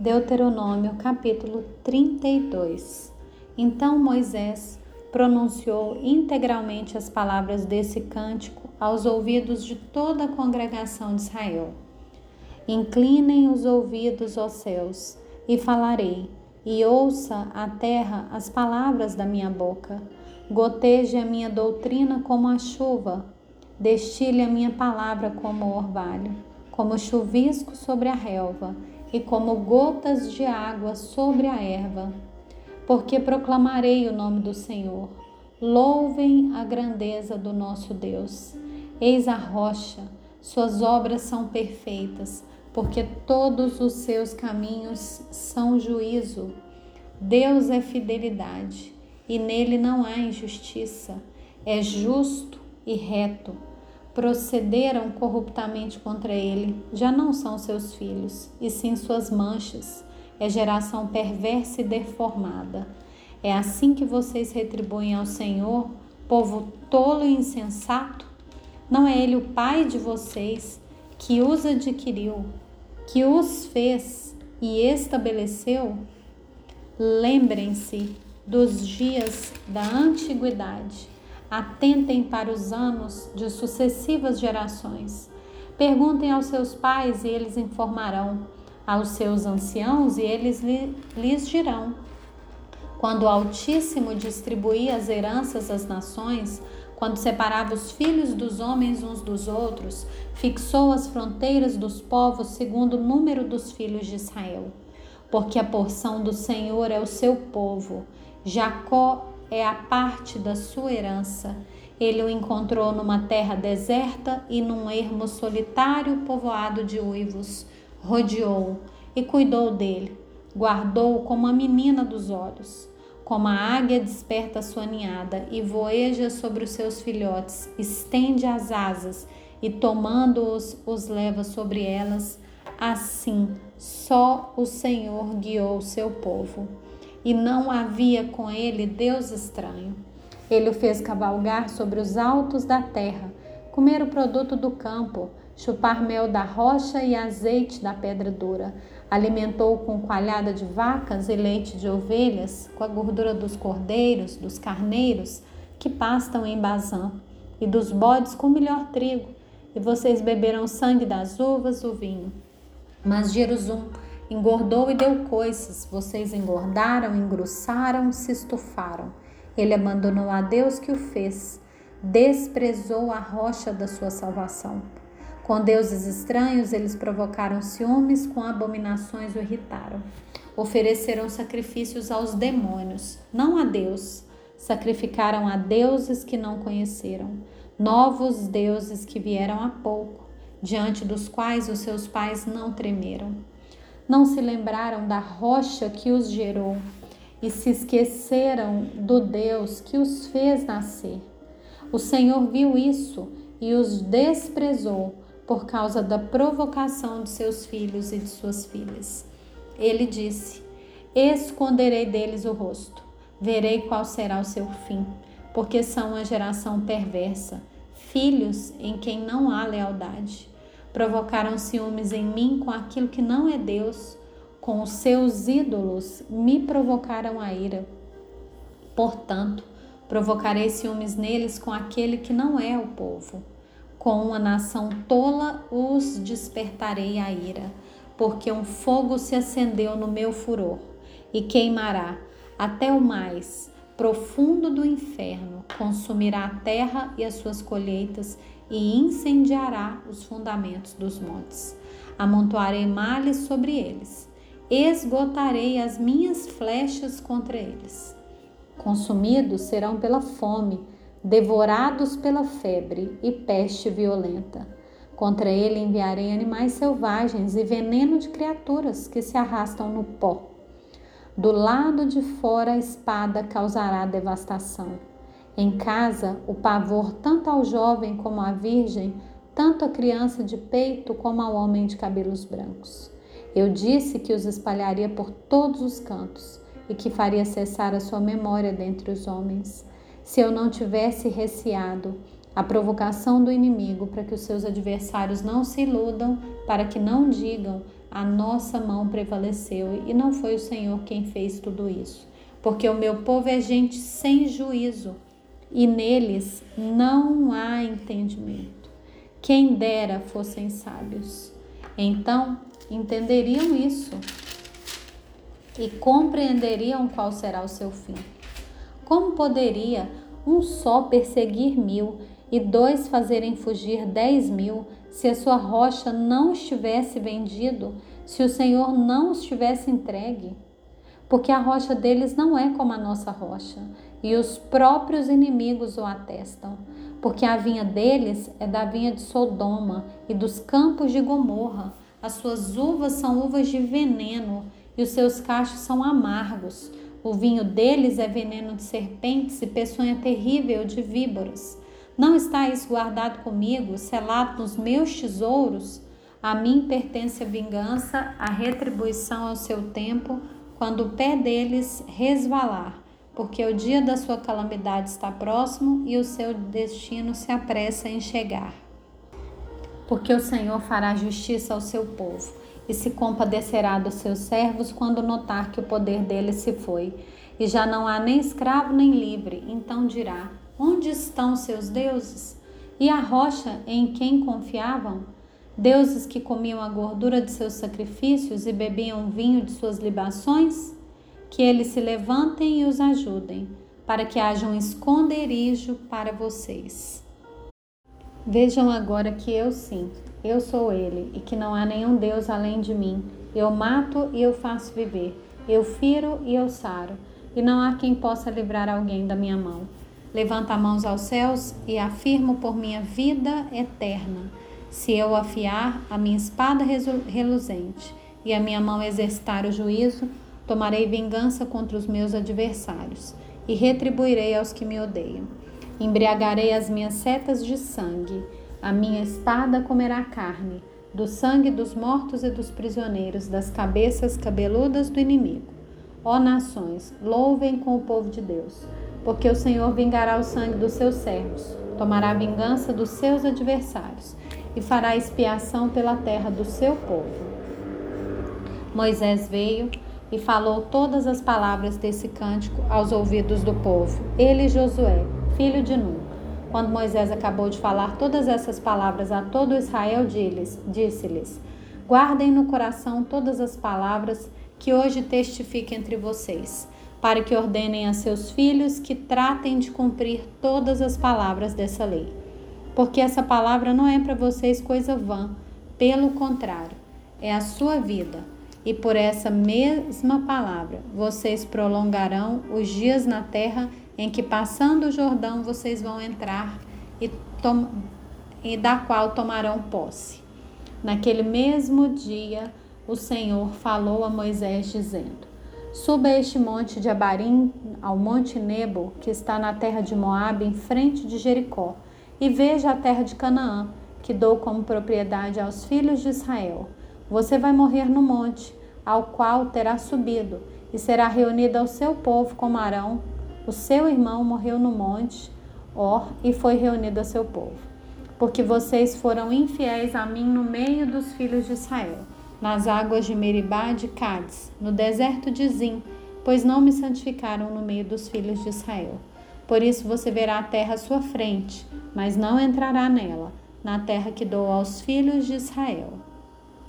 Deuteronômio capítulo 32 Então Moisés pronunciou integralmente as palavras desse cântico aos ouvidos de toda a congregação de Israel. Inclinem os ouvidos aos céus, e falarei, e ouça a terra as palavras da minha boca. Goteje a minha doutrina como a chuva, destile a minha palavra como o orvalho, como chuvisco sobre a relva e como gotas de água sobre a erva. Porque proclamarei o nome do Senhor. Louvem a grandeza do nosso Deus. Eis a rocha, suas obras são perfeitas, porque todos os seus caminhos são juízo. Deus é fidelidade e nele não há injustiça. É justo e reto procederam corruptamente contra ele, já não são seus filhos, e sim suas manchas. É geração perversa e deformada. É assim que vocês retribuem ao Senhor, povo tolo e insensato? Não é ele o pai de vocês, que os adquiriu, que os fez e estabeleceu? Lembrem-se dos dias da antiguidade Atentem para os anos de sucessivas gerações. Perguntem aos seus pais e eles informarão, aos seus anciãos e eles lhes dirão. Quando o Altíssimo distribuía as heranças às nações, quando separava os filhos dos homens uns dos outros, fixou as fronteiras dos povos segundo o número dos filhos de Israel. Porque a porção do Senhor é o seu povo, Jacó é a parte da sua herança. Ele o encontrou numa terra deserta e num ermo solitário povoado de uivos. Rodeou e cuidou dele, guardou como a menina dos olhos. Como a águia desperta sua ninhada e voeja sobre os seus filhotes, estende as asas e, tomando-os, os leva sobre elas, assim só o Senhor guiou seu povo e não havia com ele Deus estranho. Ele o fez cavalgar sobre os altos da terra, comer o produto do campo, chupar mel da rocha e azeite da pedra dura. Alimentou com coalhada de vacas e leite de ovelhas, com a gordura dos cordeiros, dos carneiros que pastam em Bazã, e dos bodes com melhor trigo. E vocês beberam o sangue das uvas, o vinho. Mas Jerusum Engordou e deu coices, vocês engordaram, engrossaram, se estufaram. Ele abandonou a Deus que o fez, desprezou a rocha da sua salvação. Com deuses estranhos, eles provocaram ciúmes, com abominações o irritaram. Ofereceram sacrifícios aos demônios, não a Deus. Sacrificaram a deuses que não conheceram, novos deuses que vieram há pouco, diante dos quais os seus pais não tremeram não se lembraram da rocha que os gerou e se esqueceram do Deus que os fez nascer. O Senhor viu isso e os desprezou por causa da provocação de seus filhos e de suas filhas. Ele disse: Esconderei deles o rosto, verei qual será o seu fim, porque são uma geração perversa, filhos em quem não há lealdade. Provocaram ciúmes em mim com aquilo que não é Deus, com os seus ídolos me provocaram a ira. Portanto, provocarei ciúmes neles com aquele que não é o povo. Com uma nação tola os despertarei a ira, porque um fogo se acendeu no meu furor e queimará até o mais profundo do inferno, consumirá a terra e as suas colheitas e incendiará os fundamentos dos montes. Amontoarei males sobre eles, esgotarei as minhas flechas contra eles. Consumidos serão pela fome, devorados pela febre e peste violenta. Contra ele enviarei animais selvagens e veneno de criaturas que se arrastam no pó. Do lado de fora a espada causará devastação em casa, o pavor tanto ao jovem como à virgem, tanto à criança de peito como ao homem de cabelos brancos. Eu disse que os espalharia por todos os cantos e que faria cessar a sua memória dentre os homens. Se eu não tivesse receado a provocação do inimigo para que os seus adversários não se iludam, para que não digam a nossa mão prevaleceu e não foi o Senhor quem fez tudo isso. Porque o meu povo é gente sem juízo e neles não há entendimento. Quem dera fossem sábios. Então entenderiam isso e compreenderiam qual será o seu fim. Como poderia um só perseguir mil e dois fazerem fugir dez mil, se a sua rocha não estivesse vendido, se o Senhor não os tivesse entregue? Porque a rocha deles não é como a nossa rocha, e os próprios inimigos o atestam. Porque a vinha deles é da vinha de Sodoma e dos campos de Gomorra. As suas uvas são uvas de veneno e os seus cachos são amargos. O vinho deles é veneno de serpentes e peçonha terrível de víboras. Não está isso guardado comigo, selado nos meus tesouros? A mim pertence a vingança, a retribuição ao seu tempo, quando o pé deles resvalar, porque o dia da sua calamidade está próximo e o seu destino se apressa em chegar. Porque o Senhor fará justiça ao seu povo e se compadecerá dos seus servos quando notar que o poder deles se foi, e já não há nem escravo nem livre, então dirá: Onde estão seus deuses? E a rocha em quem confiavam? Deuses que comiam a gordura de seus sacrifícios e bebiam vinho de suas libações? Que eles se levantem e os ajudem, para que haja um esconderijo para vocês. Vejam agora que eu sim, eu sou ele, e que não há nenhum Deus além de mim. Eu mato e eu faço viver, eu firo e eu saro, e não há quem possa livrar alguém da minha mão. Levanto as mãos aos céus e afirmo por minha vida eterna. Se eu afiar a minha espada reluzente e a minha mão exercitar o juízo, tomarei vingança contra os meus adversários e retribuirei aos que me odeiam. Embriagarei as minhas setas de sangue, a minha espada comerá carne, do sangue dos mortos e dos prisioneiros, das cabeças cabeludas do inimigo. Ó nações, louvem com o povo de Deus porque o Senhor vingará o sangue dos seus servos, tomará vingança dos seus adversários e fará expiação pela terra do seu povo. Moisés veio e falou todas as palavras desse cântico aos ouvidos do povo, ele Josué, filho de Nun. Quando Moisés acabou de falar todas essas palavras a todo Israel, disse-lhes: Guardem no coração todas as palavras que hoje testifique entre vocês para que ordenem a seus filhos que tratem de cumprir todas as palavras dessa lei. Porque essa palavra não é para vocês coisa vã, pelo contrário, é a sua vida. E por essa mesma palavra vocês prolongarão os dias na terra em que, passando o Jordão, vocês vão entrar e, e da qual tomarão posse. Naquele mesmo dia, o Senhor falou a Moisés, dizendo: Suba este monte de Abarim ao monte Nebo, que está na terra de Moabe, em frente de Jericó, e veja a terra de Canaã, que dou como propriedade aos filhos de Israel. Você vai morrer no monte, ao qual terá subido, e será reunido ao seu povo como Arão. O seu irmão morreu no monte, Or, e foi reunido ao seu povo. Porque vocês foram infiéis a mim no meio dos filhos de Israel nas águas de Meribá de Cádiz, no deserto de Zim, pois não me santificaram no meio dos filhos de Israel. Por isso você verá a terra à sua frente, mas não entrará nela, na terra que dou aos filhos de Israel.